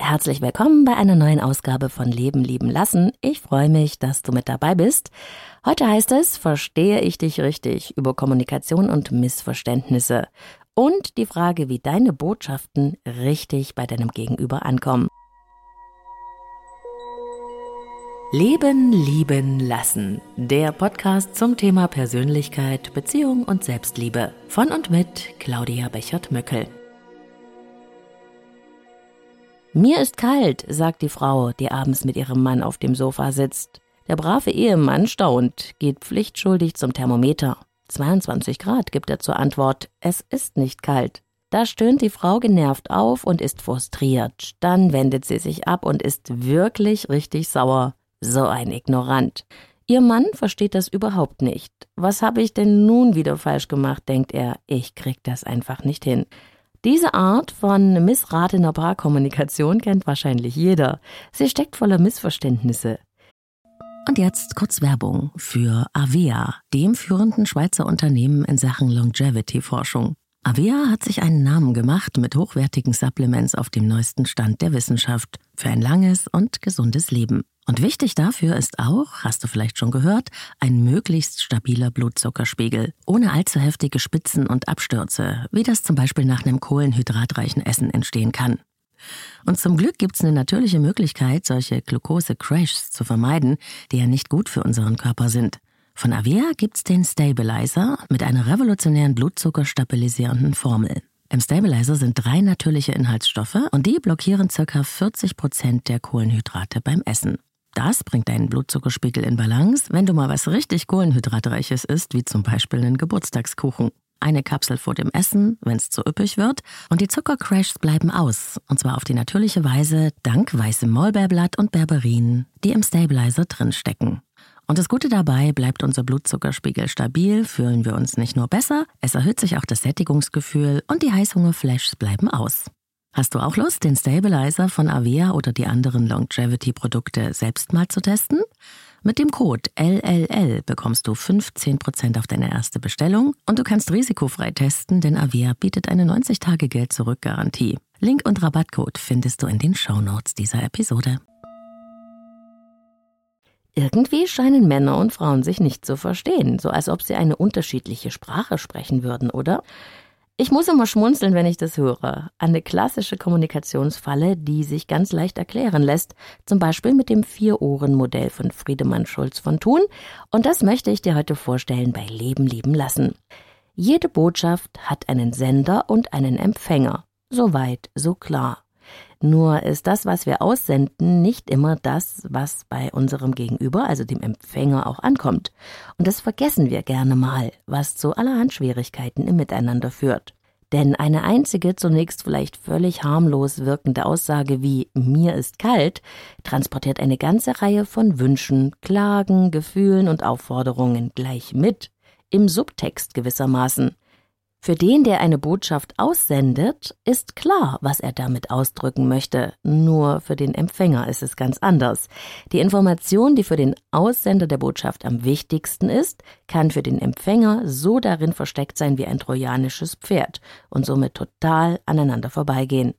Herzlich willkommen bei einer neuen Ausgabe von Leben lieben lassen. Ich freue mich, dass du mit dabei bist. Heute heißt es, verstehe ich dich richtig über Kommunikation und Missverständnisse und die Frage, wie deine Botschaften richtig bei deinem Gegenüber ankommen. Leben lieben lassen. Der Podcast zum Thema Persönlichkeit, Beziehung und Selbstliebe von und mit Claudia Bechert-Möckel. Mir ist kalt, sagt die Frau, die abends mit ihrem Mann auf dem Sofa sitzt. Der brave Ehemann staunt, geht pflichtschuldig zum Thermometer. 22 Grad gibt er zur Antwort, es ist nicht kalt. Da stöhnt die Frau genervt auf und ist frustriert. Dann wendet sie sich ab und ist wirklich richtig sauer. So ein Ignorant. Ihr Mann versteht das überhaupt nicht. Was habe ich denn nun wieder falsch gemacht, denkt er. Ich krieg das einfach nicht hin. Diese Art von missratener Paarkommunikation kennt wahrscheinlich jeder. Sie steckt voller Missverständnisse. Und jetzt kurz Werbung für Avea, dem führenden Schweizer Unternehmen in Sachen Longevity-Forschung. Avea hat sich einen Namen gemacht mit hochwertigen Supplements auf dem neuesten Stand der Wissenschaft für ein langes und gesundes Leben. Und wichtig dafür ist auch, hast du vielleicht schon gehört, ein möglichst stabiler Blutzuckerspiegel, ohne allzu heftige Spitzen und Abstürze, wie das zum Beispiel nach einem kohlenhydratreichen Essen entstehen kann. Und zum Glück gibt es eine natürliche Möglichkeit, solche Glucose-Crashs zu vermeiden, die ja nicht gut für unseren Körper sind. Von Avea gibt's den Stabilizer mit einer revolutionären Blutzuckerstabilisierenden Formel. Im Stabilizer sind drei natürliche Inhaltsstoffe und die blockieren ca. 40 Prozent der Kohlenhydrate beim Essen. Das bringt deinen Blutzuckerspiegel in Balance, wenn du mal was richtig Kohlenhydratreiches isst, wie zum Beispiel einen Geburtstagskuchen. Eine Kapsel vor dem Essen, wenn es zu üppig wird, und die Zuckercrashs bleiben aus, und zwar auf die natürliche Weise dank weißem Maulbeerblatt und Berberin, die im Stabilizer drinstecken. Und das Gute dabei, bleibt unser Blutzuckerspiegel stabil, fühlen wir uns nicht nur besser, es erhöht sich auch das Sättigungsgefühl und die Heißhungerflashs bleiben aus. Hast du auch Lust, den Stabilizer von Avea oder die anderen Longevity-Produkte selbst mal zu testen? Mit dem Code LLL bekommst du 15% auf deine erste Bestellung und du kannst risikofrei testen, denn Avea bietet eine 90-Tage-Geld-Zurück-Garantie. Link und Rabattcode findest du in den Shownotes dieser Episode. Irgendwie scheinen Männer und Frauen sich nicht zu verstehen, so als ob sie eine unterschiedliche Sprache sprechen würden, oder? Ich muss immer schmunzeln, wenn ich das höre. Eine klassische Kommunikationsfalle, die sich ganz leicht erklären lässt, zum Beispiel mit dem Vier-Ohren-Modell von Friedemann Schulz von Thun. Und das möchte ich dir heute vorstellen bei Leben lieben lassen. Jede Botschaft hat einen Sender und einen Empfänger. So weit, so klar. Nur ist das, was wir aussenden, nicht immer das, was bei unserem Gegenüber, also dem Empfänger, auch ankommt. Und das vergessen wir gerne mal, was zu allerhand Schwierigkeiten im Miteinander führt. Denn eine einzige, zunächst vielleicht völlig harmlos wirkende Aussage wie mir ist kalt transportiert eine ganze Reihe von Wünschen, Klagen, Gefühlen und Aufforderungen gleich mit, im Subtext gewissermaßen. Für den, der eine Botschaft aussendet, ist klar, was er damit ausdrücken möchte. Nur für den Empfänger ist es ganz anders. Die Information, die für den Aussender der Botschaft am wichtigsten ist, kann für den Empfänger so darin versteckt sein wie ein trojanisches Pferd und somit total aneinander vorbeigehen.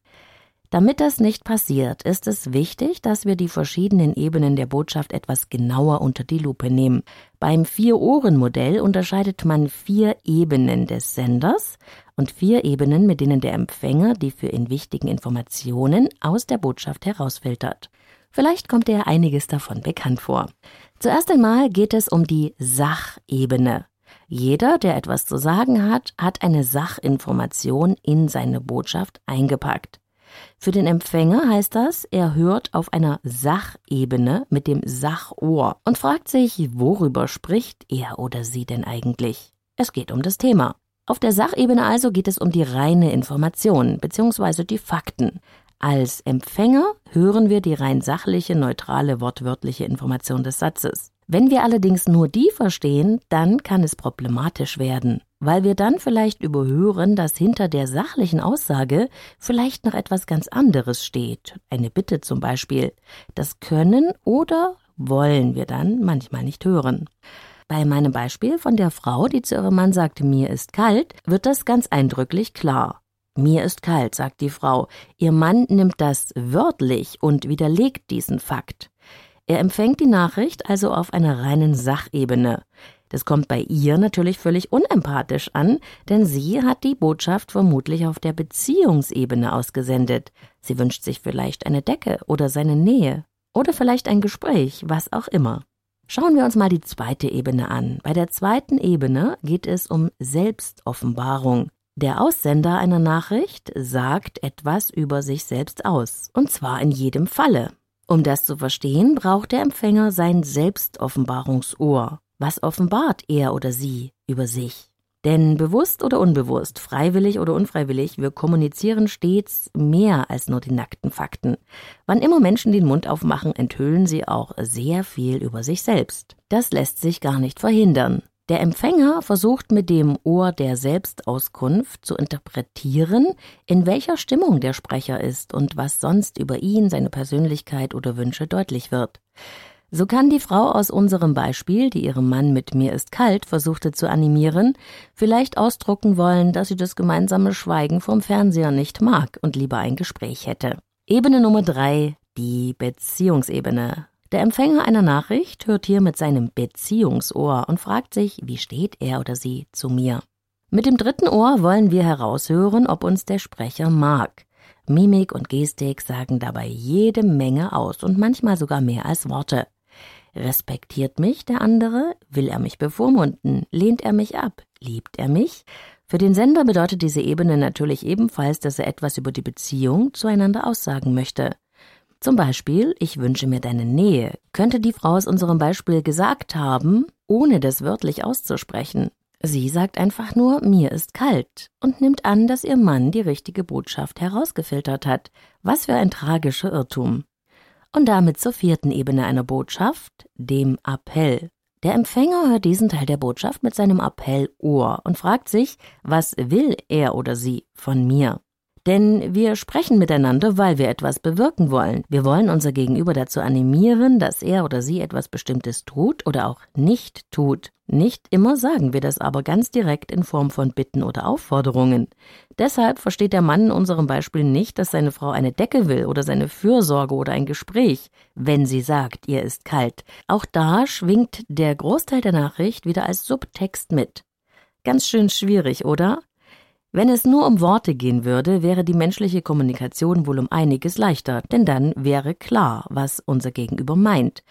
Damit das nicht passiert, ist es wichtig, dass wir die verschiedenen Ebenen der Botschaft etwas genauer unter die Lupe nehmen. Beim Vier-Ohren-Modell unterscheidet man vier Ebenen des Senders und vier Ebenen, mit denen der Empfänger die für ihn wichtigen Informationen aus der Botschaft herausfiltert. Vielleicht kommt dir einiges davon bekannt vor. Zuerst einmal geht es um die Sachebene. Jeder, der etwas zu sagen hat, hat eine Sachinformation in seine Botschaft eingepackt. Für den Empfänger heißt das, er hört auf einer Sachebene mit dem Sachohr und fragt sich, worüber spricht er oder sie denn eigentlich? Es geht um das Thema. Auf der Sachebene also geht es um die reine Information bzw. die Fakten. Als Empfänger hören wir die rein sachliche, neutrale, wortwörtliche Information des Satzes. Wenn wir allerdings nur die verstehen, dann kann es problematisch werden weil wir dann vielleicht überhören, dass hinter der sachlichen Aussage vielleicht noch etwas ganz anderes steht, eine Bitte zum Beispiel. Das können oder wollen wir dann manchmal nicht hören. Bei meinem Beispiel von der Frau, die zu ihrem Mann sagte, mir ist kalt, wird das ganz eindrücklich klar. Mir ist kalt, sagt die Frau. Ihr Mann nimmt das wörtlich und widerlegt diesen Fakt. Er empfängt die Nachricht also auf einer reinen Sachebene. Das kommt bei ihr natürlich völlig unempathisch an, denn sie hat die Botschaft vermutlich auf der Beziehungsebene ausgesendet. Sie wünscht sich vielleicht eine Decke oder seine Nähe oder vielleicht ein Gespräch, was auch immer. Schauen wir uns mal die zweite Ebene an. Bei der zweiten Ebene geht es um Selbstoffenbarung. Der Aussender einer Nachricht sagt etwas über sich selbst aus, und zwar in jedem Falle. Um das zu verstehen, braucht der Empfänger sein Selbstoffenbarungsohr. Was offenbart er oder sie über sich? Denn bewusst oder unbewusst, freiwillig oder unfreiwillig, wir kommunizieren stets mehr als nur die nackten Fakten. Wann immer Menschen den Mund aufmachen, enthüllen sie auch sehr viel über sich selbst. Das lässt sich gar nicht verhindern. Der Empfänger versucht mit dem Ohr der Selbstauskunft zu interpretieren, in welcher Stimmung der Sprecher ist und was sonst über ihn, seine Persönlichkeit oder Wünsche deutlich wird. So kann die Frau aus unserem Beispiel, die ihrem Mann mit mir ist kalt versuchte zu animieren, vielleicht ausdrucken wollen, dass sie das gemeinsame Schweigen vom Fernseher nicht mag und lieber ein Gespräch hätte. Ebene Nummer drei, die Beziehungsebene. Der Empfänger einer Nachricht hört hier mit seinem Beziehungsohr und fragt sich, wie steht er oder sie zu mir. Mit dem dritten Ohr wollen wir heraushören, ob uns der Sprecher mag. Mimik und Gestik sagen dabei jede Menge aus und manchmal sogar mehr als Worte. Respektiert mich der andere? Will er mich bevormunden? Lehnt er mich ab? Liebt er mich? Für den Sender bedeutet diese Ebene natürlich ebenfalls, dass er etwas über die Beziehung zueinander aussagen möchte. Zum Beispiel, ich wünsche mir deine Nähe, könnte die Frau aus unserem Beispiel gesagt haben, ohne das wörtlich auszusprechen. Sie sagt einfach nur, mir ist kalt und nimmt an, dass ihr Mann die richtige Botschaft herausgefiltert hat. Was für ein tragischer Irrtum. Und damit zur vierten Ebene einer Botschaft, dem Appell. Der Empfänger hört diesen Teil der Botschaft mit seinem Appellohr und fragt sich, was will er oder sie von mir? Denn wir sprechen miteinander, weil wir etwas bewirken wollen. Wir wollen unser Gegenüber dazu animieren, dass er oder sie etwas Bestimmtes tut oder auch nicht tut. Nicht immer sagen wir das aber ganz direkt in Form von Bitten oder Aufforderungen. Deshalb versteht der Mann in unserem Beispiel nicht, dass seine Frau eine Decke will oder seine Fürsorge oder ein Gespräch, wenn sie sagt, ihr ist kalt. Auch da schwingt der Großteil der Nachricht wieder als Subtext mit. Ganz schön schwierig, oder? Wenn es nur um Worte gehen würde, wäre die menschliche Kommunikation wohl um einiges leichter, denn dann wäre klar, was unser Gegenüber meint.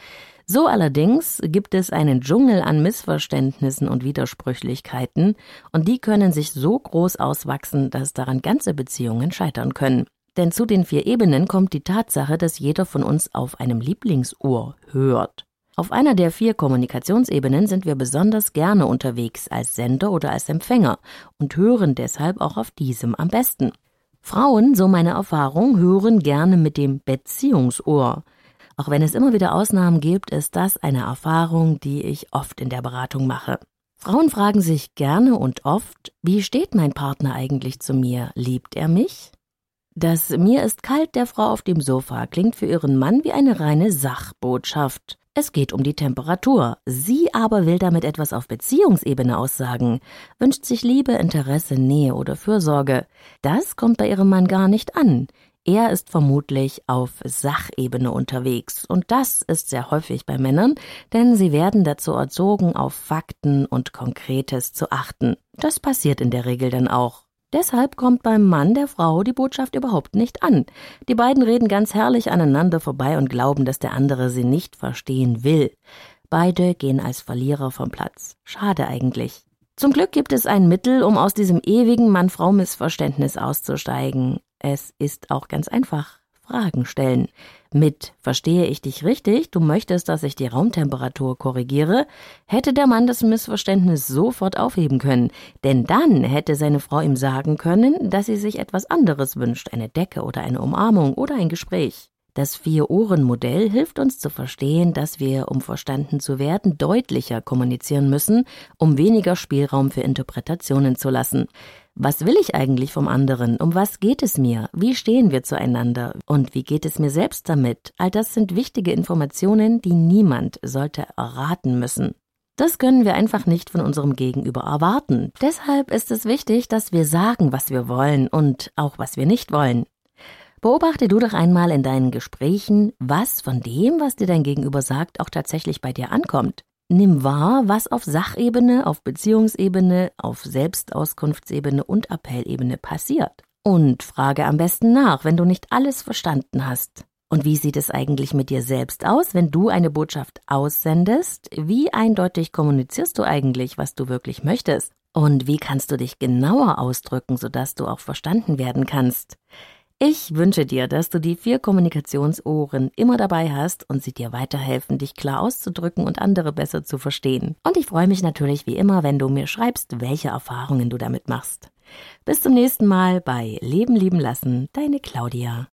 So allerdings gibt es einen Dschungel an Missverständnissen und Widersprüchlichkeiten, und die können sich so groß auswachsen, dass daran ganze Beziehungen scheitern können. Denn zu den vier Ebenen kommt die Tatsache, dass jeder von uns auf einem Lieblingsohr hört. Auf einer der vier Kommunikationsebenen sind wir besonders gerne unterwegs als Sender oder als Empfänger und hören deshalb auch auf diesem am besten. Frauen, so meine Erfahrung, hören gerne mit dem Beziehungsohr. Auch wenn es immer wieder Ausnahmen gibt, ist das eine Erfahrung, die ich oft in der Beratung mache. Frauen fragen sich gerne und oft, wie steht mein Partner eigentlich zu mir? Liebt er mich? Das Mir ist kalt der Frau auf dem Sofa klingt für ihren Mann wie eine reine Sachbotschaft. Es geht um die Temperatur. Sie aber will damit etwas auf Beziehungsebene aussagen, wünscht sich Liebe, Interesse, Nähe oder Fürsorge. Das kommt bei ihrem Mann gar nicht an. Er ist vermutlich auf Sachebene unterwegs und das ist sehr häufig bei Männern, denn sie werden dazu erzogen, auf Fakten und Konkretes zu achten. Das passiert in der Regel dann auch. Deshalb kommt beim Mann der Frau die Botschaft überhaupt nicht an. Die beiden reden ganz herrlich aneinander vorbei und glauben, dass der andere sie nicht verstehen will. Beide gehen als Verlierer vom Platz. Schade eigentlich. Zum Glück gibt es ein Mittel, um aus diesem ewigen Mann-Frau-Missverständnis auszusteigen. Es ist auch ganz einfach. Fragen stellen. Mit Verstehe ich dich richtig, du möchtest, dass ich die Raumtemperatur korrigiere, hätte der Mann das Missverständnis sofort aufheben können, denn dann hätte seine Frau ihm sagen können, dass sie sich etwas anderes wünscht, eine Decke oder eine Umarmung oder ein Gespräch. Das Vier-Ohren-Modell hilft uns zu verstehen, dass wir, um verstanden zu werden, deutlicher kommunizieren müssen, um weniger Spielraum für Interpretationen zu lassen. Was will ich eigentlich vom anderen? Um was geht es mir? Wie stehen wir zueinander? Und wie geht es mir selbst damit? All das sind wichtige Informationen, die niemand sollte erraten müssen. Das können wir einfach nicht von unserem Gegenüber erwarten. Deshalb ist es wichtig, dass wir sagen, was wir wollen und auch was wir nicht wollen. Beobachte du doch einmal in deinen Gesprächen, was von dem, was dir dein Gegenüber sagt, auch tatsächlich bei dir ankommt. Nimm wahr, was auf Sachebene, auf Beziehungsebene, auf Selbstauskunftsebene und Appellebene passiert. Und frage am besten nach, wenn du nicht alles verstanden hast. Und wie sieht es eigentlich mit dir selbst aus, wenn du eine Botschaft aussendest? Wie eindeutig kommunizierst du eigentlich, was du wirklich möchtest? Und wie kannst du dich genauer ausdrücken, sodass du auch verstanden werden kannst? Ich wünsche dir, dass du die vier Kommunikationsohren immer dabei hast und sie dir weiterhelfen, dich klar auszudrücken und andere besser zu verstehen. Und ich freue mich natürlich wie immer, wenn du mir schreibst, welche Erfahrungen du damit machst. Bis zum nächsten Mal bei Leben lieben lassen, deine Claudia.